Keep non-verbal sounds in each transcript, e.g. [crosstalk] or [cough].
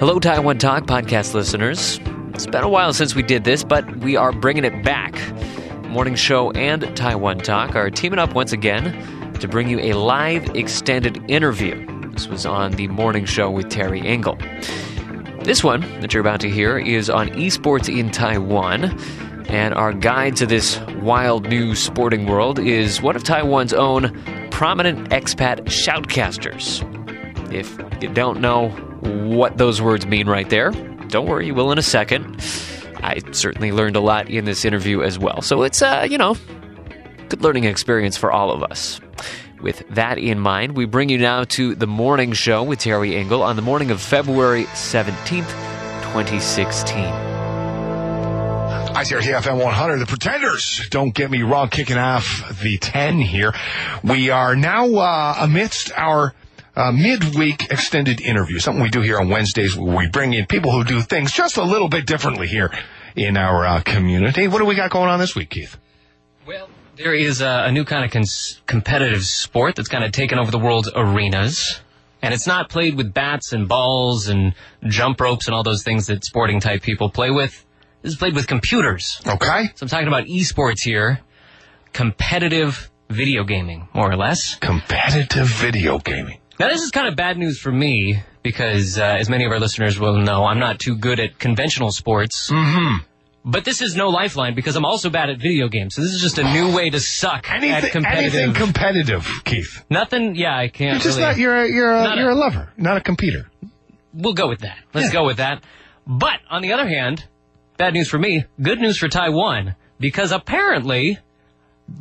Hello, Taiwan Talk podcast listeners. It's been a while since we did this, but we are bringing it back. Morning Show and Taiwan Talk are teaming up once again to bring you a live extended interview. This was on the Morning Show with Terry Engel. This one that you're about to hear is on esports in Taiwan. And our guide to this wild new sporting world is one of Taiwan's own prominent expat shoutcasters. If you don't know what those words mean right there. Don't worry, you will in a second. I certainly learned a lot in this interview as well. So it's, uh, you know, good learning experience for all of us. With that in mind, we bring you now to the morning show with Terry Engel on the morning of February 17th, 2016. ICRT FM 100, the Pretenders. Don't get me wrong, kicking off the 10 here. We are now uh, amidst our uh, midweek extended interview, something we do here on Wednesdays where we bring in people who do things just a little bit differently here in our uh, community. What do we got going on this week, Keith? Well, there is a, a new kind of cons- competitive sport that's kind of taken over the world's arenas. And it's not played with bats and balls and jump ropes and all those things that sporting type people play with. This is played with computers. Okay. So I'm talking about esports here. Competitive video gaming, more or less. Competitive video gaming. Now, this is kind of bad news for me because, uh, as many of our listeners will know, I'm not too good at conventional sports. Mm-hmm. But this is no lifeline because I'm also bad at video games. So this is just a new way to suck at competitive. anything competitive, Keith. Nothing. Yeah, I can't. You're just really, not, you're a, you're a, you're a lover, not a competer. We'll go with that. Let's Yeah. go with that. But on the other hand, bad news for me, good news for Taiwan because apparently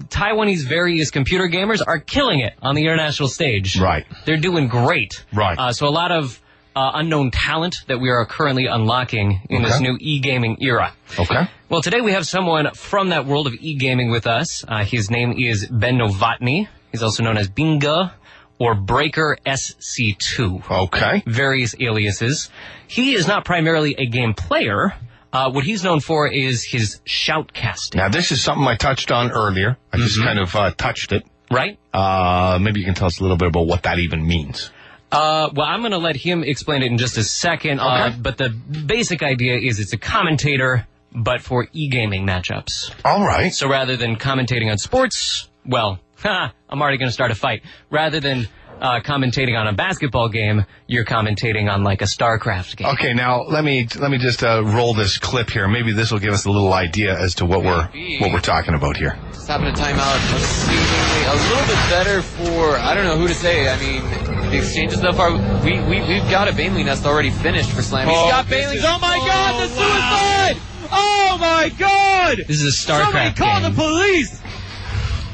Taiwanese various computer gamers are killing it on the international stage. Right. They're doing great. Right. Uh, so a lot of uh, unknown talent that we are currently unlocking in this new e-gaming era. Okay. Well, today we have someone from that world of e-gaming with us. Uh, his name is Ben Novotny. He's also known as Binga or Breaker SC2 Okay. various aliases. He is not primarily a game player. Uh, what he's known for is his shoutcasting, Now, this is something I touched on earlier. I just Mm-hmm. kind of uh, touched it. right? Uh, maybe you can tell us a little bit about what that even means. Uh, well, I'm going to let him explain it in just a second. Uh, Okay. but the basic idea is it's a commentator, but for e-gaming matchups. All right. So rather than commentating on sports, well, [laughs] I'm already going to start a fight. Rather than uh, commentating on a basketball game, you're commentating on like a StarCraft game. Okay, now let me let me just uh, roll this clip here. Maybe this will give us a little idea as to what we're what we're talking about here. Just having a timeout, seemingly a little bit better for I don't know who to say. I mean, the exchanges so far, we we we've got a baneling nest already finished for Slam. He's Oh, got this Bailey. is- Oh my God, the oh, suicide! Oh my god! This is a StarCraft Somebody call game. the police!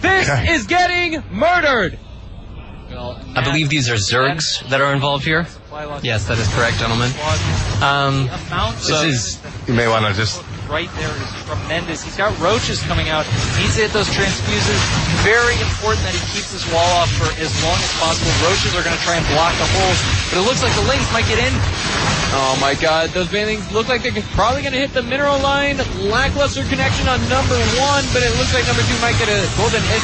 This Okay. is getting murdered! I believe these are Zergs that are involved here. Yes, that is correct, gentlemen. Um, Amount This is You may want to just right there is tremendous. He's got roaches coming out. Needs to hit those transfuses. Very important that he keeps this wall off for as long as possible. Roaches are going to try and block the holes, but it looks like the Lings might get in. Oh my God, those Banelings look like they're probably going to hit the mineral line. Lackluster connection on number one, but it looks like number two might get a golden hit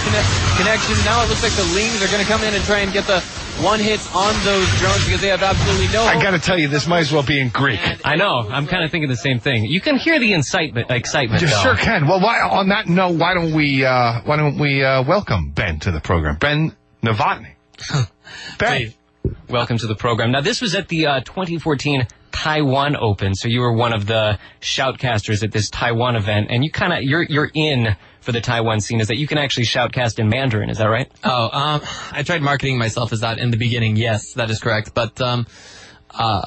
connection. Now it looks like the Lings are going to come in and try and get the one hits on those drones because they have absolutely no. I got to tell you, this might as well be in Greek. I know. I'm kind of thinking the same thing. You can hear the incitement, excitement. You though. sure can. Well, why, on that note, why don't we uh, why don't we uh, welcome Ben to the program? Ben Novotny. [laughs] ben. Welcome to the program. Now, this was at the uh, 2014 Taiwan Open, so you were one of the shoutcasters at this Taiwan event, and you kind of you're you're in for the Taiwan scene. Is that you can actually shoutcast in Mandarin? Is that right? oh, um, I tried marketing myself as that in the beginning. Yes, that is correct. But um, uh,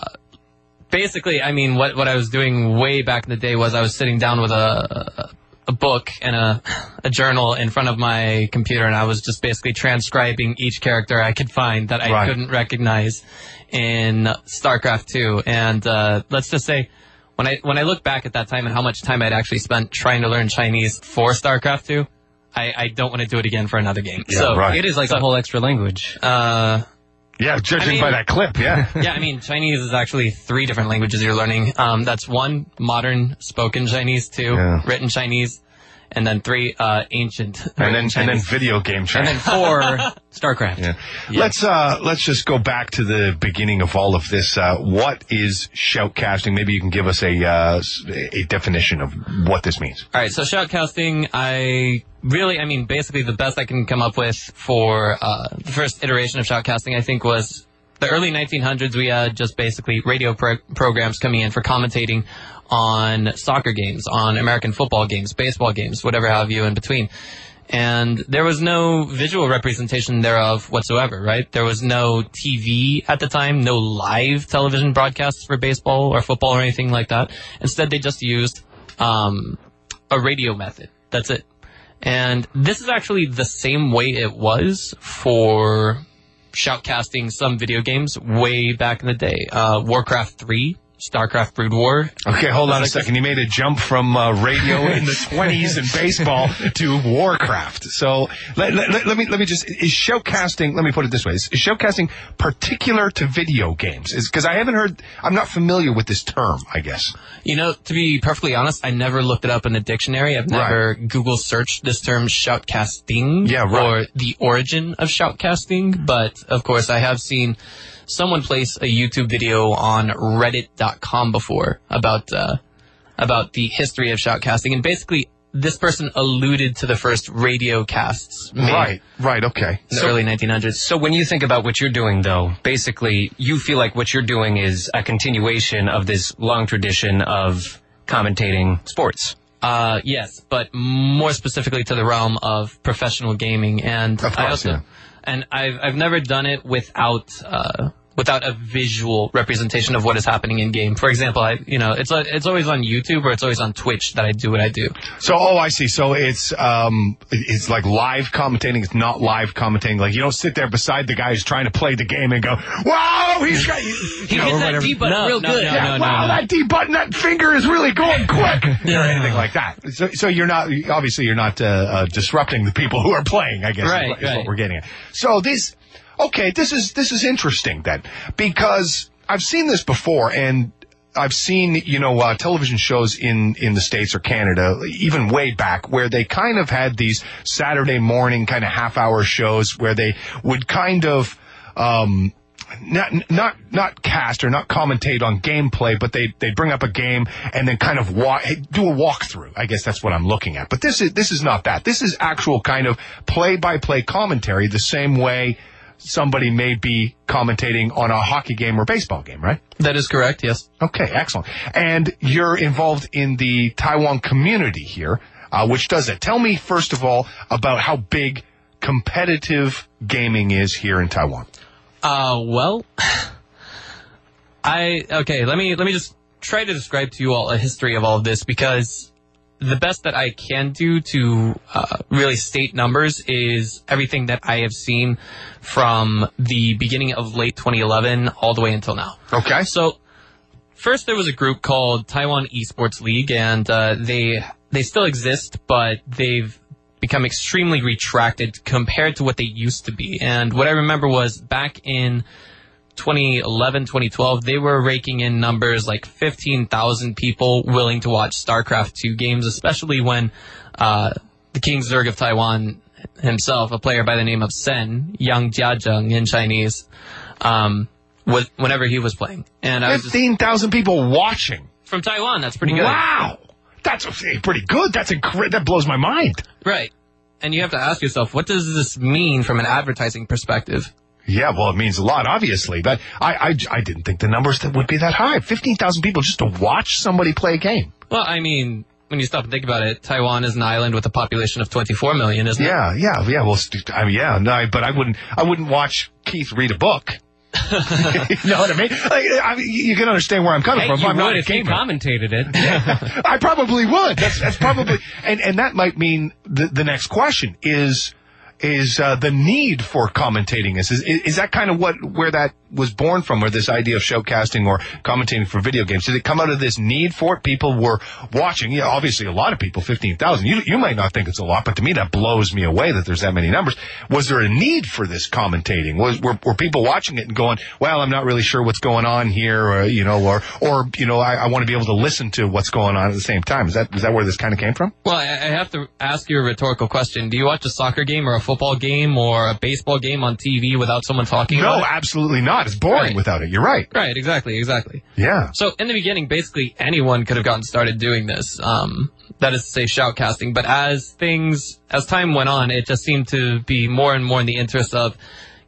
basically, I mean, what what I was doing way back in the day was I was sitting down with a a book and a a journal in front of my computer, and I was just basically transcribing each character I could find that I Right. couldn't recognize in StarCraft 2. And uh, let's just say. When I when I look back at that time and how much time I'd actually spent trying to learn Chinese for StarCraft 2, I, I don't want to do it again for another game. Yeah, so right. It is like a whole extra language. uh, Yeah, judging I mean- by that clip, yeah. [laughs] yeah, I mean, Chinese is actually three different languages you're learning. Um, that's one, modern spoken Chinese, two, Yeah. written Chinese, and then three uh, ancient, and then and then video game And then four, [laughs] StarCraft. Yeah. Let's uh let's just go back to the beginning of all of this. Uh, what is shoutcasting? Maybe you can give us a uh, a definition of what this means. All right, so shoutcasting, I really, I mean, basically the best I can come up with for uh, the first iteration of shoutcasting, I think, was the early 1900s. We had just basically radio pro- programs coming in for commentating on soccer games, on American football games, baseball games, whatever have you in between. And there was no visual representation thereof whatsoever, right? There was no TV at the time, no live television broadcasts for baseball or football or anything like that. Instead, they just used um, a radio method. That's it. And this is actually the same way it was for shoutcasting some video games way back in the day. Uh, Warcraft 3, StarCraft Brood War. Okay, hold on a second. You made a jump from uh, radio in the [laughs] 20s and baseball to Warcraft. So let, let, let- let me let me just is shoutcasting. Let me put it this way: is, is shoutcasting particular to video games? Is because I haven't heard. I'm not familiar with this term. I guess. You know, to be perfectly honest, I never looked it up in the dictionary. I've never Google searched this term shoutcasting Yeah, right. or the origin of shoutcasting, but of course I have seen someone place a YouTube video on reddit.com before about uh, about the history of shoutcasting and basically this person alluded to the first radio casts made Right. Right. Okay. in the early 1900s. So when you think about what you're doing, though, basically you feel like what you're doing is a continuation of this long tradition of commentating sports. Uh, yes, but more specifically to the realm of professional gaming, and Of I also, yeah. And I've I've never done it without uh, without a visual representation of what is happening in game. For example, I you know it's a, it's always on YouTube or it's always on Twitch that I do what I do. So, oh, I see. So it's um, it's like live commentating. It's not live commentating. Like you don't sit there beside the guy who's trying to play the game and go, "Wow, he's got." You He know, hits that whatever. D button No, real no, good. no, Yeah, no, wow, no. that D button, that finger is really going quick, [laughs] or anything like that. So, so you're not obviously you're not uh, uh, disrupting the people who are playing. I guess Right, is, what, is what right. we're getting at. So this, okay, this is this is interesting then because I've seen this before and. I've seen, you know, uh, television shows in, in the States or Canada, even way back, where they kind of had these Saturday morning kind of half hour shows where they would kind of, um, not not not cast or not commentate on gameplay, but they they bring up a game and then kind of do a walkthrough. I guess that's what I'm looking at. But this is this is not that. This is actual kind of play by play commentary, the same way somebody may be commentating on a hockey game or baseball game, right? That is correct. Yes. Okay, excellent. And you're involved in the Taiwan community here, uh, which does it. Tell me first of all about how big competitive gaming is here in Taiwan. Uh, well, [laughs] I okay. Let me let me just try to describe to you all a history of all of this because the best that I can do to uh, really state numbers is everything that I have seen from the beginning of late 2011 all the way until now. Okay. So first there was a group called Taiwan Esports League, and uh, they they still exist, but they've become extremely retracted compared to what they used to be. And what I remember was back in 2011, 2012, they were raking in numbers like 15,000 people willing to watch StarCraft 2 games, especially when uh, the King Zerg of Taiwan himself, a player by the name of Sen, Yang Jiazheng in Chinese, um, was, whenever he was playing. And I was just, Fifteen thousand people watching. from Taiwan, that's pretty good. Wow, that's pretty good. That's incre- That blows my mind. Right. And you have to ask yourself, what does this mean from an advertising perspective? Yeah, well, it means a lot, obviously, but I I, I didn't think the numbers that would be that high. Fifteen thousand people just to watch somebody play a game. Well, I mean, when you stop and think about it, Taiwan is an island with a population of 24 million, isn't it? Yeah, yeah, yeah. Well, I mean, yeah, no, I- but I wouldn't I wouldn't watch Keith read a book. [laughs] [laughs] you know what I mean? Like, I mean, you can understand where I'm coming Hey, from. you I'm not would a if he gamer. commentated it. [laughs] I probably would. That's, that's probably, and, and that might mean the, the next question is, is uh, the need for commentating is, is is that kind of what where that was born from, or this idea of showcasting or commentating for video games? Did it come out of this need for it? People were watching. Yeah, obviously a lot of people, fifteen thousand. You you might not think it's a lot, but to me that blows me away that there's that many numbers. Was there a need for this commentating? Was were, were people watching it and going, well, I'm not really sure what's going on here, or you know, or or you know, I, I want to be able to listen to what's going on at the same time. Is that is that where this kind of came from? Well, I, I have to ask you a rhetorical question. Do you watch a soccer game or a football game or a baseball game on TV without someone talking No, absolutely not. It's boring Right. without it. You're right. Right, exactly, exactly. Yeah. So in the beginning, basically anyone could have gotten started doing this. Um, that is to say, shoutcasting. But as things, as time went on, it just seemed to be more and more in the interest of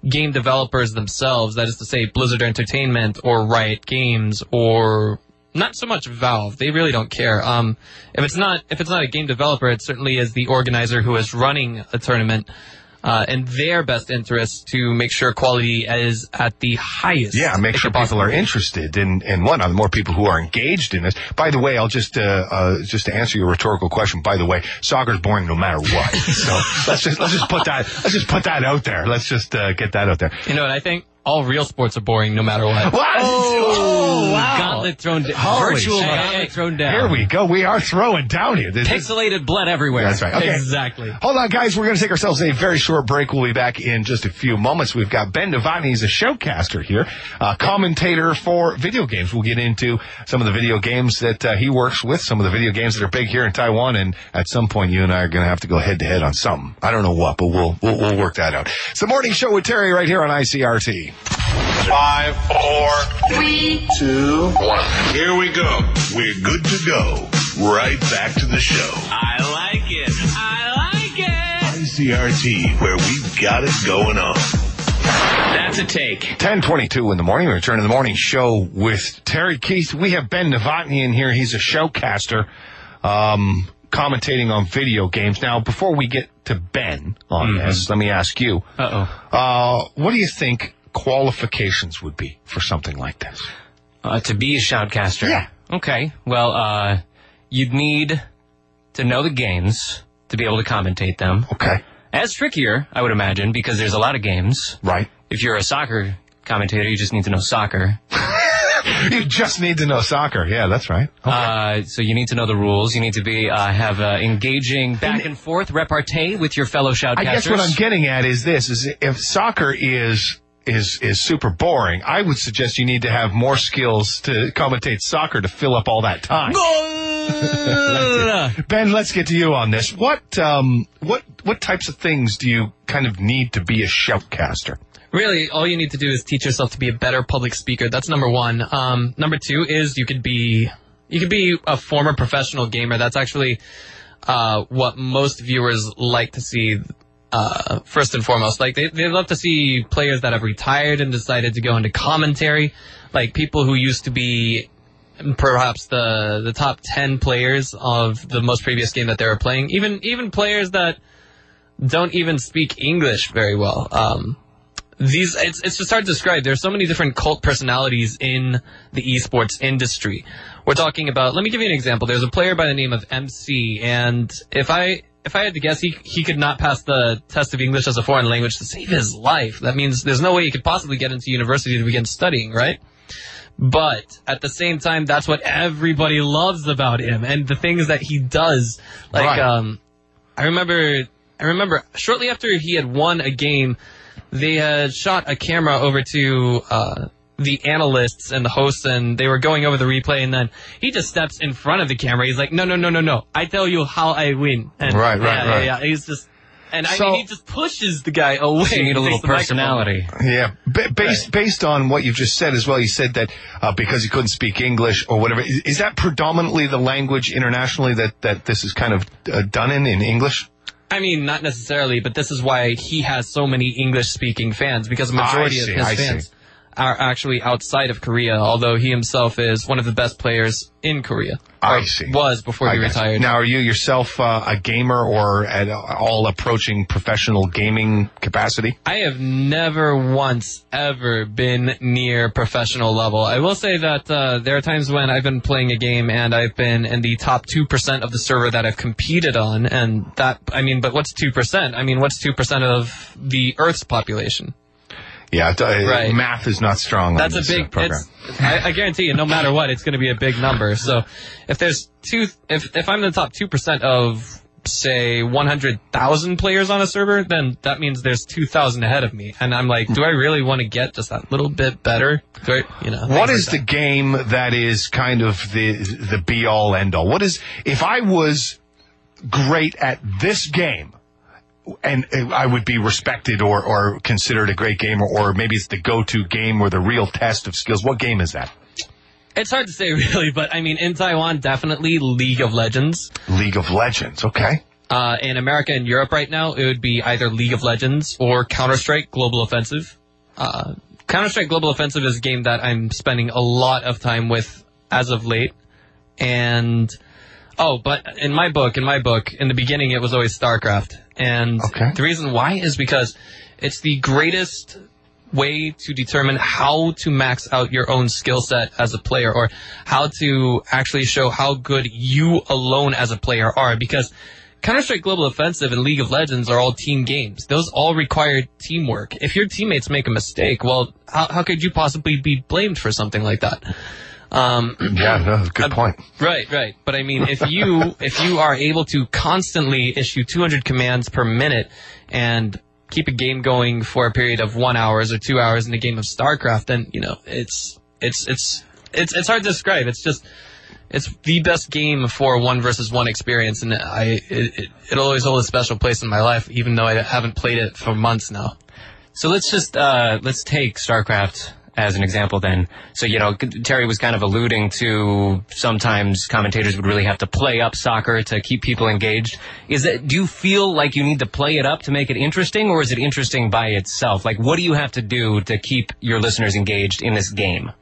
game developers themselves. That is to say, Blizzard Entertainment or Riot Games or not so much Valve. They really don't care. Um, if it's not if it's not a game developer, it certainly is the organizer who is running a tournament. Uh, in their best interest to make sure quality is at the highest. Yeah, make sure people are interested in in one. The more people who are engaged in this. By the way, I'll just uh, uh just to answer your rhetorical question. By the way, soccer's boring no matter what. [laughs] so let's just let's just put that let's just put that out there. Let's just uh, get that out there. You know what I think? All real sports are boring no matter what. What? Oh, wow. Gauntlet thrown down. Holy Virtual shit. gauntlet thrown down. Here we go. We are throwing down here. This is- Pixelated blood everywhere. That's right. Okay. Exactly. Hold on, guys. We're going to take ourselves a very short break. We'll be back in just a few moments. We've got Ben Novotny. He's a showcaster here, uh, commentator for video games. We'll get into some of the video games that uh, he works with, some of the video games that are big here in Taiwan, and at some point, you and I are going to have to go head to head on something. I don't know what, but we'll, we'll we'll work that out. It's the morning show with Terry right here on ICRT. Five, four, three, two, one. Here we go. We're good to go. Right back to the show. I like it. I like it. ICRT, where we've got it going on. That's a take. 1022 in the morning. We return to the morning show with Terry Keith. We have Ben Novotny in here. He's a showcaster, um, commentating on video games. Now, before we get to Ben on this, let me ask you, Uh-oh. uh, what do you think qualifications would be for something like this? Uh, to be a shoutcaster. Yeah. Okay. Well, uh, you'd need to know the games to be able to commentate them. Okay. As trickier, I would imagine, because there's a lot of games. Right. If you're a soccer commentator, you just need to know soccer. [laughs] You just need to know soccer. Yeah, that's right. Uh, so you need to know the rules. You need to be uh, have uh, engaging back and forth repartee with your fellow shoutcasters. I guess what I'm getting at is this: is if soccer is is is super boring, I would suggest you need to have more skills to commentate soccer to fill up all that time. Ben, let's get to you on this. What um what what types of things do you kind of need to be a shoutcaster? Really, all you need to do is teach yourself to be a better public speaker. That's number one. Um, number two is you could be you could be a former professional gamer. That's actually uh, what most viewers like to see. Uh, first and foremost, like they they love to see players that have retired and decided to go into commentary, like people who used to be perhaps the the top ten players of the most previous game that they were playing. Even even players that don't even speak English very well. Um, these it's it's just hard to describe. There's so many different cult personalities in the esports industry. We're talking about. Let me give you an example. There's a player by the name of MC, and if I if I had to guess, he he could not pass the test of English as a foreign language to save his life. That means there's no way he could possibly get into university to begin studying, right? But at the same time, that's what everybody loves about him, and the things that he does. Like, Right. um, I remember, I remember shortly after he had won a game, they had shot a camera over to uh, the analysts and the hosts, and they were going over the replay, and then he just steps in front of the camera. He's like, "No, no, no, no, no! I tell you how I win." And Right, right, yeah, right. Yeah, yeah. He's just, and I So- mean, he just pushes the guy away. So you need a little takes microphone. personality. Yeah, ba- based based on what you've just said as well, you said that uh, because he couldn't speak English or whatever, is, is that predominantly the language internationally that that this is kind of uh, done in in English? I mean, not necessarily, but this is why he has so many English-speaking fans because a I majority see, of his I see. Are actually outside of Korea, although he himself is one of the best players in Korea. I see. Was before he you. retired. Now, are you yourself uh, a gamer or at all approaching professional gaming capacity? I have never once ever been near professional level. I will say that uh, there are times when I've been playing a game and I've been in the top 2% of the server that I've competed on. And that, I mean, but what's 2%? I mean, what's 2% of the Earth's population? Yeah, uh, Right. math is not strong. That's on a this, uh, big. program. It's, I, I guarantee you, no matter what, it's going to be a big number. So, if there's two, if if I'm in the top two percent of say 100,000 players on a server, then that means there's 2,000 ahead of me, and I'm like, do I really want to get just that little bit better? I, you know, What is like the game that is kind of the the be all end all? What is if I was great at this game and I would be respected or or considered a great gamer or maybe it's the go-to game or the real test of skills. What game is that? It's hard to say, [laughs] really, but I mean, in Taiwan, definitely League of Legends. League of Legends, okay? Uh, in America and Europe right now, it would be either League of Legends or Counter Strike Global Offensive. Uh, Counter Strike Global Offensive is a game that I'm spending a lot of time with as of late. And oh, but in my book, in my book, in the beginning, it was always StarCraft. And Okay. the reason why is because it's the greatest way to determine how to max out your own skill set as a player or how to actually show how good you alone as a player are because Counter-Strike Global Offensive and League of Legends are all team games. Those all require teamwork. If your teammates make a mistake, well, how, how could you possibly be blamed for something like that? Um, [clears throat] Yeah, no, good point. Right, right. But I mean, if you [laughs] if you are able to constantly issue 200 commands per minute and keep a game going for a period of one hours or two hours in a game of StarCraft, then you know it's it's it's it's it's hard to describe. It's just it's the best game for one versus one experience, and I it, it, it'll always hold a special place in my life, even though I haven't played it for months now. So let's just uh, let's take StarCraft as an example then. So you know, Terry was kind of alluding to sometimes commentators would really have to play up soccer to keep people engaged. Is it? Do you feel like you need to play it up to make it interesting, or is it interesting by itself? Like, what do you have to do to keep your listeners engaged in this game?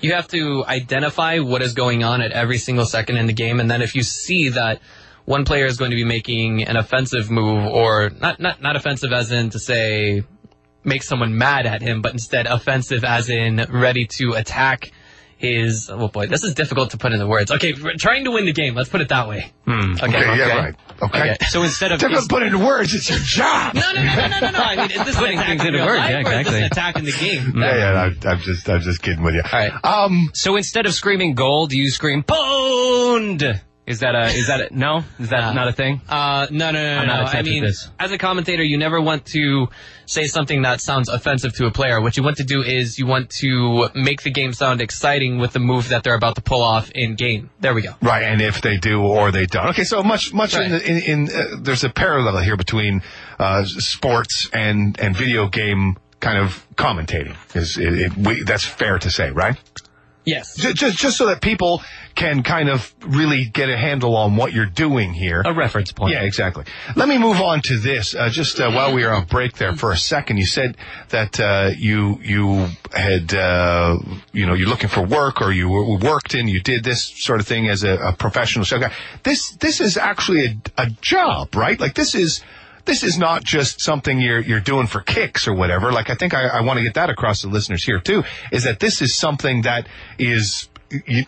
you have to identify what is going on at every single second in the game, and then if you see that one player is going to be making an offensive move, or not not not offensive as in to say make someone mad at him, but instead offensive as in ready to attack his. Oh boy, this is difficult to put into words. Okay, trying to win the game. Let's put it that way. Hmm. Okay, Okay, yeah, right. Okay. Okay. So instead of Difficult to put into words, it's your job. No, no, no, no, no, no, no. I mean, is this Putting things into words, yeah, or is this exactly. an attack in the game? Yeah, yeah, I'm, I'm just, I'm just kidding with you. All right. Um, So instead of screaming goal, do you scream pwned? Is that a is that a no? Is that Uh, not a thing? Uh, no, no, no, no. I'm not no. attached I mean, this. as a commentator, you never want to say something that sounds offensive to a player. What you want to do is you want to make the game sound exciting with the move that they're about to pull off in game. There we go. Right, and if they do or they don't. Okay, so much, much in, the, in, in uh, there's a parallel here between uh, sports and and video game kind of commentating. Is it, it, we, that's fair to say, right? Yes. Just, just just so that people can kind of really get a handle on what you're doing here. A reference point. Yeah, exactly. Let me move on to this. Uh, just uh, while we were on break there for a second, you said that uh, you you had uh, you know you're looking for work or you were- worked and you did this sort of thing as a, a professional show guy. This this is actually a, a job, right? Like this is. This is not just something you're you're doing for kicks or whatever. Like I think I, I want to get that across to listeners here too. Is that this is something that is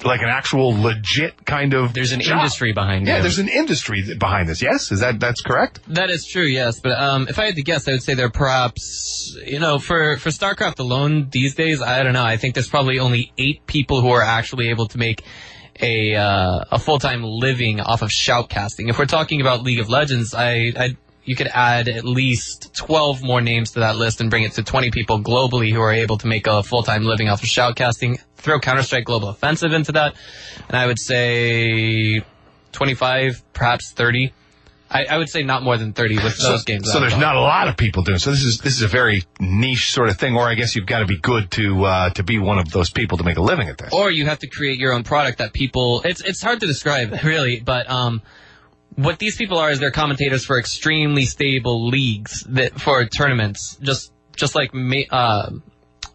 like an actual legit kind of. There's an job. industry behind it. Yeah, there's an industry behind this. Yes, is that that's correct? That is true, yes. But um, if I had to guess, I would say there are perhaps, you know, for, for StarCraft alone these days, I don't know. I think there's probably only eight people who are actually able to make a uh, a full time living off of shoutcasting. If we're talking about League of Legends, I, I you could add at least 12 more names to that list and bring it to 20 people globally who are able to make a full time living off of shoutcasting. Throw Counter Strike Global Offensive into that, and I would say 25, perhaps 30. I, I would say not more than 30 with those games. So there's not a lot of people doing. So this is this is a very niche sort of thing. Or I guess you've got to be good to uh, to be one of those people to make a living at this. or you have to create your own product that people it's it's hard to describe [laughs] really but um what these people are is they're commentators for extremely stable leagues that for tournaments just just like uh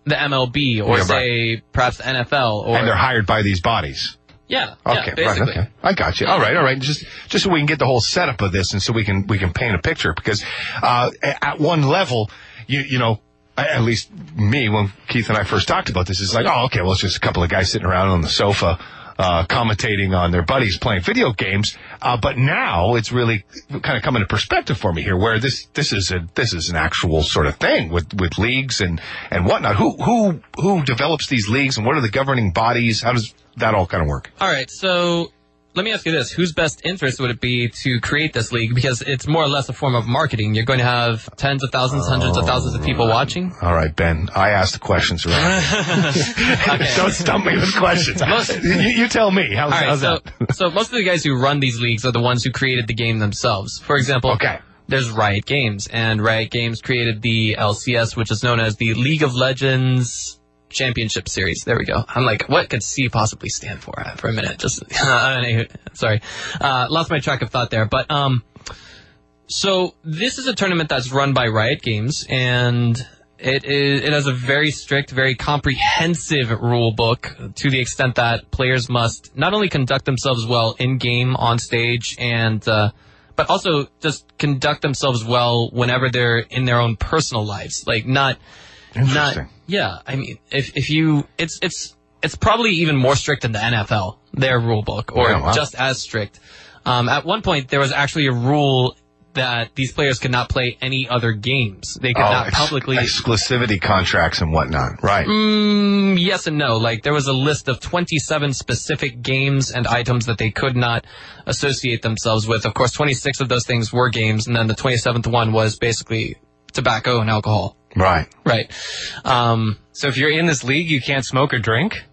the MLB or Yeah, right. say perhaps the NFL or and they're hired by these bodies. yeah, Okay, yeah, right, okay. I got you. All right, all right. Just just so we can get the whole setup of this, and so we can we can paint a picture because uh, at one level, you you know. At least me, when Keith and I first talked about this, is like, oh, okay, well, it's just a couple of guys sitting around on the sofa, uh, commentating on their buddies playing video games. Uh, but now it's really kind of coming to perspective for me here, where this this is a this is an actual sort of thing with with leagues and and whatnot. Who who who develops these leagues, and what are the governing bodies? How does that all kind of work? All right, so let me ask you this: Whose best interest would it be to create this league? Because it's more or less a form of marketing. You're going to have tens of thousands, hundreds of thousands of people oh. watching. All right, Ben. I asked the questions around. [laughs] [laughs] Don't stump me with questions. you, you tell me. How's, All right, how's so that? so most of the guys who run these leagues are the ones who created the game themselves. For example, Okay. there's Riot Games, and Riot Games created the LCS, which is known as the League of Legends Championship Series. There we go. I'm like, what could C possibly stand for? Uh, For a minute, just [laughs] sorry, uh, lost my track of thought there. But um, so this is a tournament that's run by Riot Games, and it is it has a very strict, very comprehensive rule book to the extent that players must not only conduct themselves well in game, on stage, and uh, but also just conduct themselves well whenever they're in their own personal lives, like not not yeah. I mean, if if you it's it's it's probably even more strict than the NFL their rule book, or Yeah, wow. just as strict. Um, at one point, there was actually a rule that these players could not play any other games. They could Oh, not ex- publicly. exclusivity contracts and whatnot. Right. Mm, yes and no. Like there was a list of 27 specific games and items that they could not associate themselves with. Of course, 26 of those things were games, and then the 27th one was basically tobacco and alcohol. Right. Right. Um, So if you're in this league, you can't smoke or drink?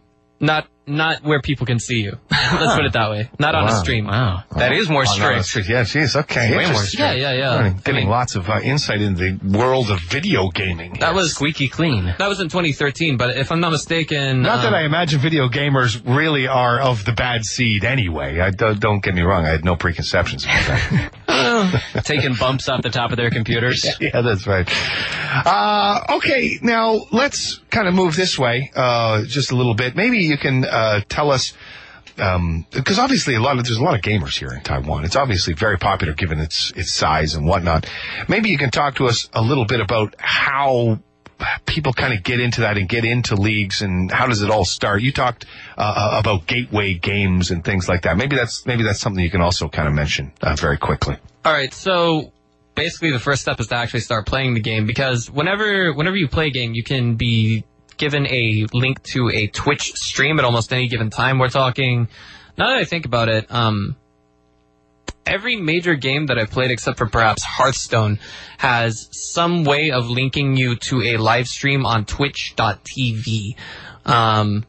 not not where people can see you. [laughs] Let's put it that way. Not on a stream. Wow. That is more Oh, no, strict. yeah, geez, okay. Way more Interesting. Yeah, yeah, yeah. I'm Getting I mean, lots of uh, insight into the world of video gaming. that was Squeaky clean. that was in 2013, but if I'm not mistaken, Not that um, I imagine video gamers really are of the bad seed anyway. I, don't, don't get me wrong. I had no preconceptions about that. [laughs] Taking bumps off the top of their computers. [laughs] yeah, that's right. Uh, okay, now let's kind of move this way uh, just a little bit. Maybe you can uh, tell us because obviously a lot of there's a lot of gamers here in Taiwan. It's obviously very popular given its its size and whatnot. Maybe you can talk to us a little bit about how people kind of get into that and get into leagues and how does it all start? You talked uh, about gateway games and things like that. Maybe that's maybe that's something you can also kind of mention uh, very quickly. All right, so basically the first step is to actually start playing the game because whenever whenever you play a game, you can be given a link to a Twitch stream at almost any given time. We're talking. Now that I think about it, um, every major game that I've played, except for perhaps Hearthstone, has some way of linking you to a live stream on Twitch.tv. Um,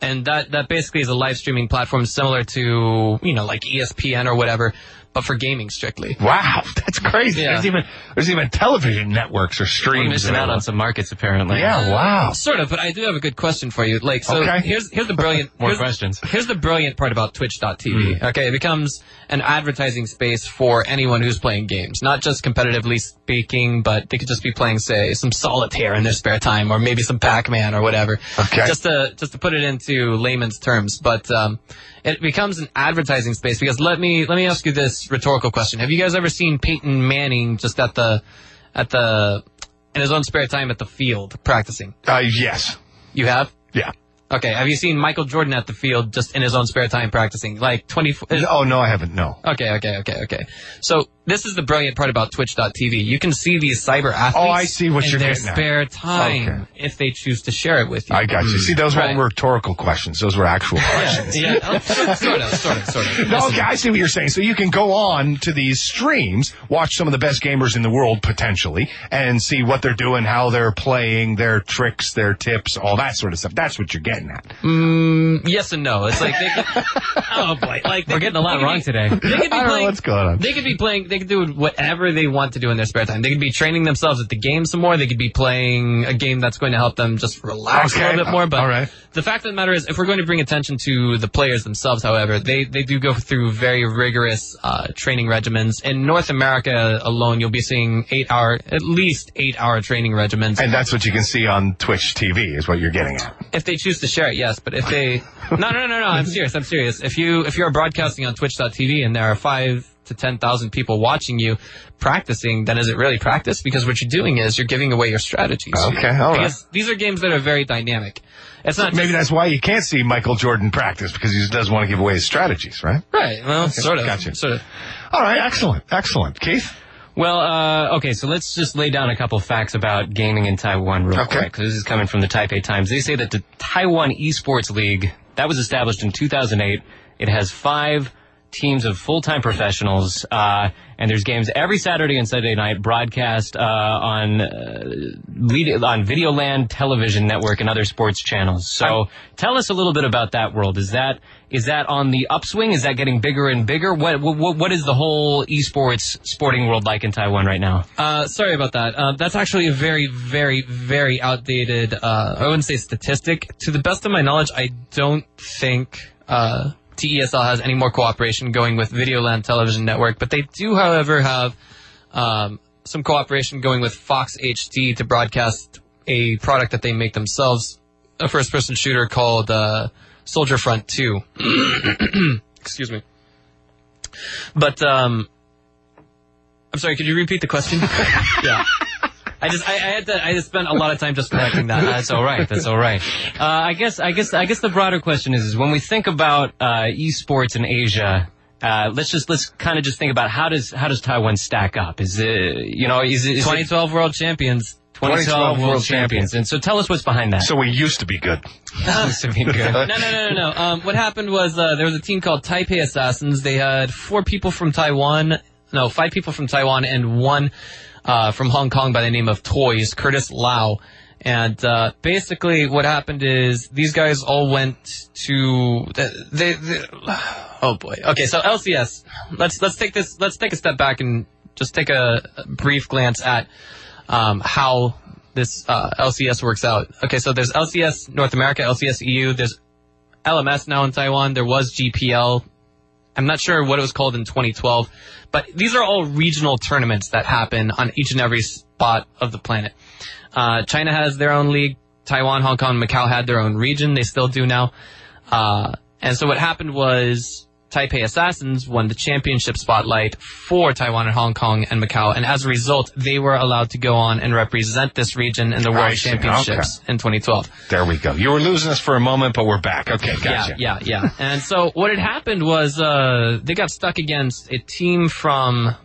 and that that basically is a live streaming platform similar to you know like ESPN or whatever, but for gaming strictly. Wow, [laughs] that's crazy. Yeah. There's even there's even television networks or We're streams. missing out on some markets, apparently. Yeah, wow. Sort of, but I do have a good question for you. Like, so Okay. here's here's the brilliant [laughs] More here's, questions. Here's the brilliant part about Twitch.tv. Okay, it becomes an advertising space for anyone who's playing games, not just competitively speaking, but they could just be playing, say, some solitaire in their spare time, or maybe some Pac-Man or whatever. Okay. Just to just to put it into layman's terms, but um, it becomes an advertising space because let me let me ask you this rhetorical question: Have you guys ever seen Peyton Manning just at the at the in his own spare time at the field practicing? Uh, yes. You have. Yeah. Okay. Have you seen Michael Jordan at the field just in his own spare time practicing? Like 20. Oh no, I haven't. No. Okay, okay, okay, okay. So this is the brilliant part about Twitch.tv. You can see these cyber athletes Oh, I see what in you're their getting at. spare time if they choose to share it with you. I got you. See, those Right. weren't rhetorical questions. Those were actual [laughs] questions. yeah, yeah, sort of, sort of, sort of. No, okay, I see what you're saying. So you can go on to these streams, watch some of the best gamers in the world potentially, and see what they're doing, how they're playing, their tricks, their tips, all that sort of stuff. That's what you're getting. getting at. Mm, yes and no. It's like they could, [laughs] oh boy, like they We're getting a lot wrong be- today. They could be I don't know playing. what's going on. They could be playing. They could do whatever they want to do in their spare time. They could be training themselves at the game some more. They could be playing a game that's going to help them just relax a little bit more. But all right. the fact of the matter is, if we're going to bring attention to the players themselves, however, they they do go through very rigorous uh, training regimens. In North America alone, you'll be seeing eight hour, at least eight hour training regimens. And that's what you can see on Twitch TV, is what you're getting at. If they choose to share it, yes. But if they, no, no, no, no, no, I'm serious. I'm serious. If you if you're broadcasting on Twitch.tv and there are five to ten thousand people watching you practicing, then is it really practice? Because what you're doing is you're giving away your strategies. Okay, all right. Because these are games that are very dynamic. It's not Maybe just- that's why you can't see Michael Jordan practice because he doesn't want to give away his strategies, right? right. Well, sort of. gotcha. Sort of. All right, excellent, excellent. Keith, Well, uh, okay, so let's just lay down a couple facts about gaming in Taiwan real Okay. quick. 'cause This is coming from the Taipei Times. They say that the Taiwan Esports League, that was established in 2008. It has five teams of full-time professionals, uh, and there's games every Saturday and Sunday night broadcast uh, on uh, lead, on Videoland Television Network and other sports channels. So tell us a little bit about that world. Is that is that on the upswing? Is that getting bigger and bigger? What what, what is the whole esports sporting world like in Taiwan right now? Uh, sorry about that. Uh, that's actually a very, very, very outdated. Uh, I wouldn't say statistic. To the best of my knowledge, I don't think uh, TESL has any more cooperation going with Videoland Television Network, but they do, however, have um, some cooperation going with Fox HD to broadcast a product that they make themselves, a first-person shooter called uh, Soldier Front Two. [clears throat] Excuse me. But um, I'm sorry. Could you repeat the question? [laughs] yeah. I just I, I had to I just spent a lot of time just connecting that. That's all right. That's all right. Uh, I guess I guess I guess the broader question is, is when we think about uh, esports in Asia. Uh, let's just let's kind of just think about how does how does Taiwan stack up? Is it you know is it is it 2012 World Champions. 2012 World, Champions? And so tell us what's behind that. so we used to be good. [laughs] Used to be good. [laughs] No, no, no, no, no. Um, what happened was uh, there was a team called Taipei Assassins. They had four people from Taiwan, no, five people from Taiwan, and one uh, from Hong Kong by the name of Toyz, Curtis Lau. And uh, basically, what happened is these guys all went to they, they. Oh boy. Okay, so LCS. Let's let's take this. Let's take a step back and just take a, a brief glance at um, how this uh, LCS works out. Okay, so there's LCS North America, LCS EU. There's LMS now in Taiwan. There was GPL. I'm not sure what it was called in 2012, but these are all regional tournaments that happen on each and every spot of the planet. Uh, China has their own league. Taiwan, Hong Kong, Macau had their own region. They still do now. Uh, and so what happened was Taipei Assassins won the championship spotlight for Taiwan and Hong Kong and Macau, and as a result, they were allowed to go on and represent this region in the World. Championships in 2012. There we go. You were losing us for a moment, but we're back. Okay, gotcha. Yeah, yeah, yeah. and so what had happened was uh, they got stuck against a team from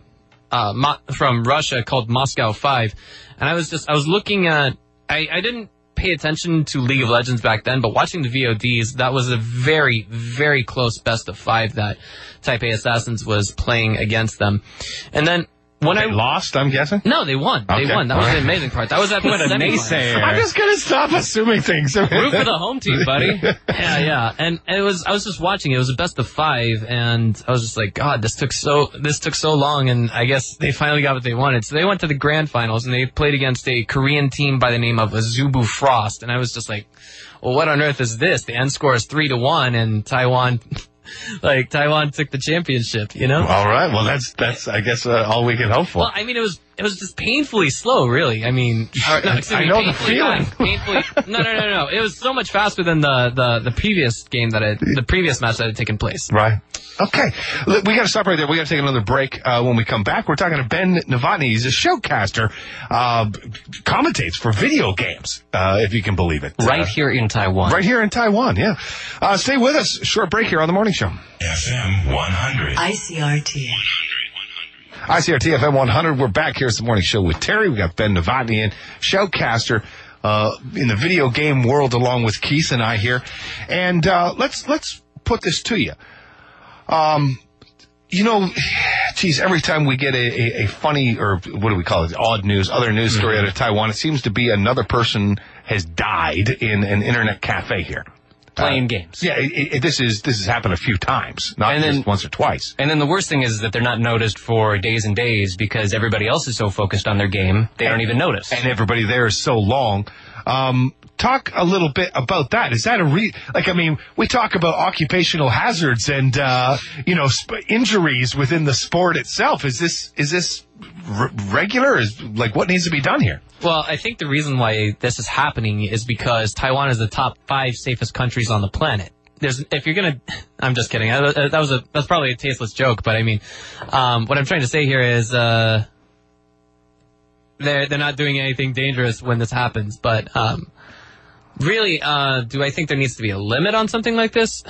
uh, Mo- from Russia called Moscow Five, and I was just I was looking at I, I didn't pay attention to League of Legends back then, but watching the VODs, that was a very very close best of five that Taipei Assassins was playing against them, and then when They I lost, I'm guessing. no, they won. They won. That was All the amazing part. That was at the What a semifinals. naysayer. I'm just gonna stop assuming things. [laughs] Root for the home team, buddy. yeah, yeah. And it was I was just watching. It was a best of five, and I was just like, God, this took so this took so long, and I guess they finally got what they wanted. So they went to the grand finals, and they played against a Korean team by the name of Azubu Frost, and I was just like, Well, what on earth is this? The end score is three to one, and Taiwan. [laughs] Like Taiwan took the championship, you know. All right. Well, that's that's I guess uh, all we can hope for. Well, I mean, it was it was just painfully slow, really. I mean, [laughs] or, no, excuse I me, know the feeling. fast, painfully. No, no, no, no. It was so much faster than the the, the previous game that had, the previous match that had taken place. Right. Okay. Look, We got to stop right there. We got to take another break. Uh, when we come back, we're talking to Ben Novotny. He's a showcaster, uh, commentates for video games, uh, if you can believe it. right Uh, here in Taiwan. right here in Taiwan, yeah. Uh, stay with us. Short break here on the morning show. FM 100. ICRT. ICRT FM 100. We're back here. It's the morning show with Terry. We got Ben Novotny in, showcaster, uh, in the video game world along with Keith and I here. And, uh, let's, let's put this to you. Um, you know, geez, every time we get a, a, a funny or what do we call it, odd news, other news story out of Taiwan, it seems to be another person has died in an internet cafe here. Playing Uh, games. Yeah, it, it, this is this has happened a few times, not And just then- once or twice. And then the worst thing is that they're not noticed for days and days because everybody else is so focused on their game, they don't even notice. and everybody there is so long. Um, talk a little bit about that. Is that a re? Like, I mean, we talk about occupational hazards and uh, you know sp- injuries within the sport itself. Is this is this r- regular? Is like what needs to be done here? Well, I think the reason why this is happening is because Taiwan is the top five safest countries on the planet. There's, if you're gonna, [laughs] I'm just kidding. That was a, that's probably a tasteless joke, but I mean, um, what I'm trying to say here is, uh, they're, they're not doing anything dangerous when this happens, but, um, really, uh, do I think there needs to be a limit on something like this?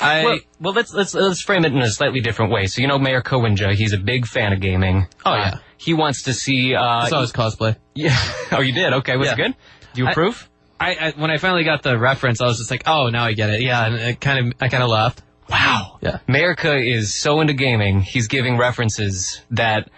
I, well, well, let's let's let's frame it in a slightly different way. So you know, Mayor Ko Wen-je, he's a big fan of gaming. Oh, Uh, yeah. he wants to see. Uh, I saw his cosplay. yeah. [laughs] Oh, you did? Okay, was it good? Do you approve? I, I, when I finally got the reference, I was just like, oh, now I get it. Yeah, and it kind of, I kind of laughed. wow. Yeah. America is so into gaming. He's giving references that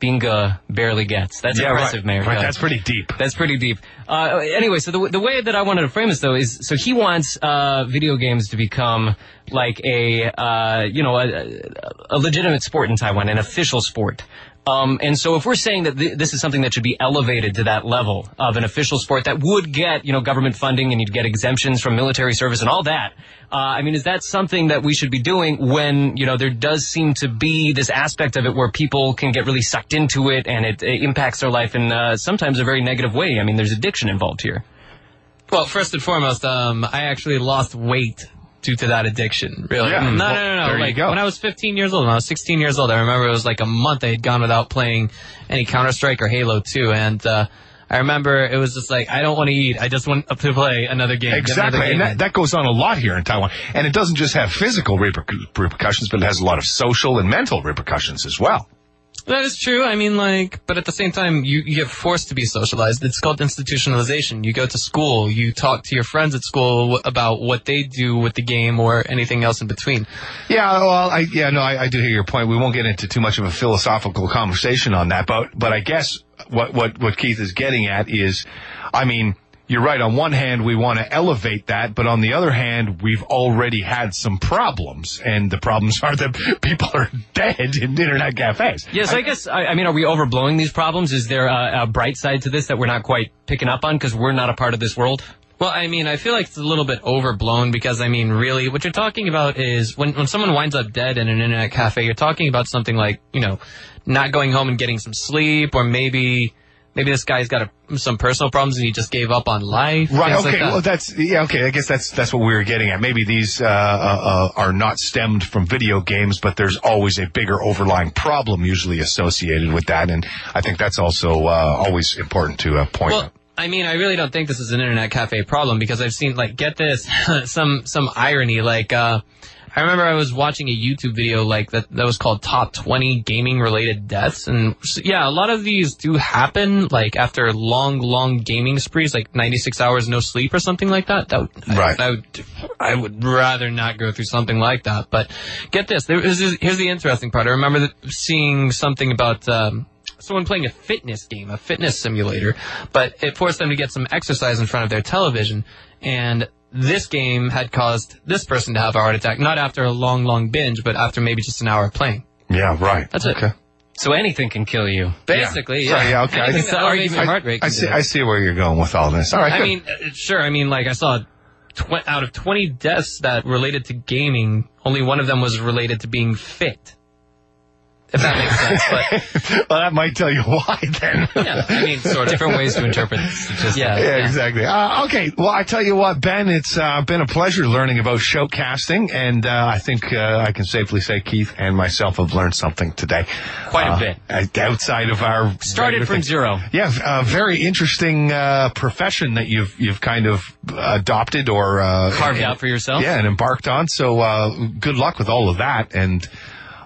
Binga barely gets. That's impressive, Mayor. Right, that's pretty deep. That's pretty deep. Uh, anyway, so the, the way that I wanted to frame this though is, so he wants uh, video games to become like a, uh, you know, a, a legitimate sport in Taiwan, an official sport. Um, and so if we're saying that th- this is something that should be elevated to that level of an official sport that would get, you know, government funding and you'd get exemptions from military service and all that, uh, I mean, is that something that we should be doing when, you know, there does seem to be this aspect of it where people can get really sucked into it and it, it impacts their life in uh, sometimes a very negative way? I mean, there's addiction involved here. Well, first and foremost, um, I actually lost weight due to that addiction. Really? Yeah. No, no, Well, no, no. there you like go. when I was 15 years old, when I was 16 years old, I remember it was like a month I had gone without playing any Counter Strike or Halo 2, and uh, I remember it was just like I don't want to eat. I just want to play another game. Exactly, another and that, that goes on a lot here in Taiwan. And it doesn't just have physical repercu- repercussions, but it has a lot of social and mental repercussions as well. That is true. I mean, like, but at the same time, you, you get forced to be socialized. It's called institutionalization. You go to school, you talk to your friends at school about what they do with the game or anything else in between. Yeah, well, I, yeah, no, I, I do hear your point. We won't get into too much of a philosophical conversation on that, but, but I guess what, what, what Keith is getting at is, I mean, you're right. On one hand, we want to elevate that, but on the other hand, we've already had some problems, and the problems [laughs] are that people are dead in internet cafes. Yes, I, guess, I, I mean, are we overblowing these problems? Is there a, a bright side to this that we're not quite picking up on because we're not a part of this world? Well, I mean, I feel like it's a little bit overblown because, I mean, really, what you're talking about is when, when someone winds up dead in an internet cafe, you're talking about something like, you know, not going home and getting some sleep, or maybe, maybe this guy's got a, some personal problems and he just gave up on life. Right. things like Okay. that. well, that's yeah. Okay. I guess that's that's what we were getting at. Maybe these uh, uh, uh, are not stemmed from video games, but there's always a bigger overlying problem usually associated with that, and I think that's also uh, always important to uh, point Well, out. I mean, I really don't think this is an internet cafe problem because I've seen like get this [laughs] some some irony like uh I remember I was watching a YouTube video like that that was called top 20 gaming related deaths and yeah, a lot of these do happen like after long long gaming sprees like 96 hours no sleep or something like that. That would, Right. I, I would I would rather not go through something like that. But get this, there is here's the interesting part. I remember seeing something about um someone playing a fitness game, a fitness simulator, but it forced them to get some exercise in front of their television. And this game had caused this person to have a heart attack, not after a long, long binge, but after maybe just an hour of playing. Yeah. Right. That's it. Okay. So anything can kill you. Basically, yeah. Sorry, yeah, okay. Anything I- that I- elevates your I, heart rate. I see. I see where you're going with all this. All right. I good. mean, uh, sure. I mean, like I saw tw- out of 20 deaths that related to gaming, only one of them was related to being fit. If that makes sense, but [laughs] well, that might tell you why then. [laughs] yeah, I mean, sort of. Different ways to interpret statistics. Yeah. Yeah, exactly. Uh, okay, well, I tell you what, Ben, it's uh, been a pleasure learning about shoutcasting, and uh, I think uh, I can safely say Keith and myself have learned something today. Quite a Uh, bit. uh, outside of our Started from thing. zero. Yeah, a very interesting uh, profession that you've you've kind of adopted or uh, Carved and- out for yourself. Yeah, and embarked on. So uh, good luck with all of that, and.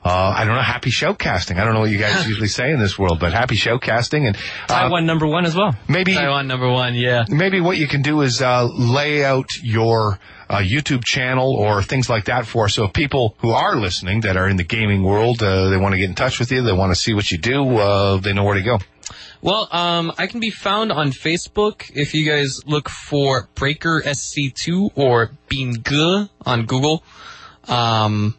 Uh, I don't know, happy shoutcasting. I don't know what you guys [laughs] usually say in this world, but happy shoutcasting and uh, Taiwan number one as well. maybe Taiwan number one, yeah. maybe what you can do is uh, lay out your uh, YouTube channel or things like that for us. So if people who are listening that are in the gaming world, uh, they want to get in touch with you, they want to see what you do, uh, they know where to go. Well, um, I can be found on Facebook if you guys look for Breaker SC2 or Bean on Google. Um,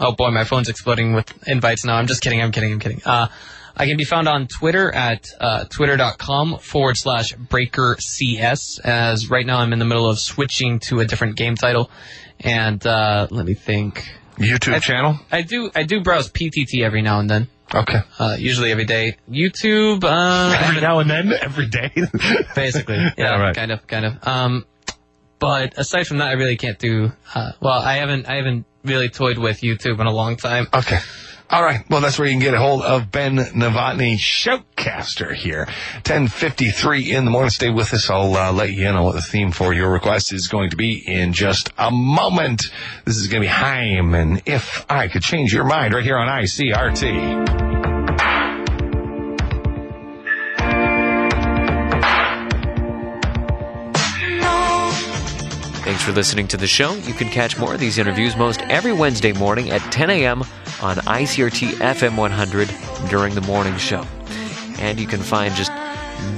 oh boy, my phone's exploding with invites now. I'm just kidding. I'm kidding. I'm kidding. Uh, I can be found on Twitter at uh, twitter.com forward slash breaker CS. As right now I'm in the middle of switching to a different game title. And uh, let me think. YouTube I- channel? I do I do browse PTT every now and then. Okay. Uh, usually every day. YouTube. Uh, Every now and then, every day. [laughs] basically. [laughs] Yeah, Yeah, right. kind of, kind of. Um, but aside from that, I really can't do. Uh, well, I haven't, I haven't really toyed with YouTube in a long time. Okay. All right. Well, that's where you can get a hold of Ben Novotny, Shoutcaster here. 1053 in the morning. Stay with us. I'll uh, let you know what the theme for your request is going to be in just a moment. This is going to be Haim and If I Could Change Your Mind right here on ICRT. For listening to the show. You can catch more of these interviews most every Wednesday morning at 10 a.m. on ICRT FM 100 during the morning show. And you can find just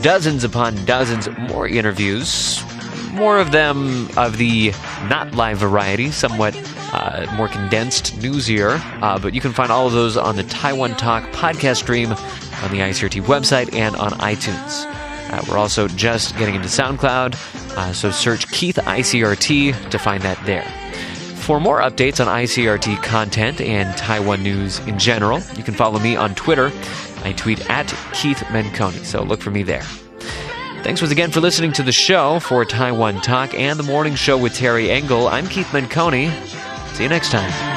dozens upon dozens more interviews, more of them of the not live variety, somewhat uh, more condensed, newsier. Uh, but you can find all of those on the Taiwan Talk podcast stream on the ICRT website and on iTunes. Uh, we're also just getting into SoundCloud, uh, so search Keith ICRT to find that there. For more updates on ICRT content and Taiwan news in general, you can follow me on Twitter. I tweet at Keith Menconi, so look for me there. Thanks once again for listening to the show for Taiwan Talk and the morning show with Terry Engel. I'm Keith Menconi. See you next time.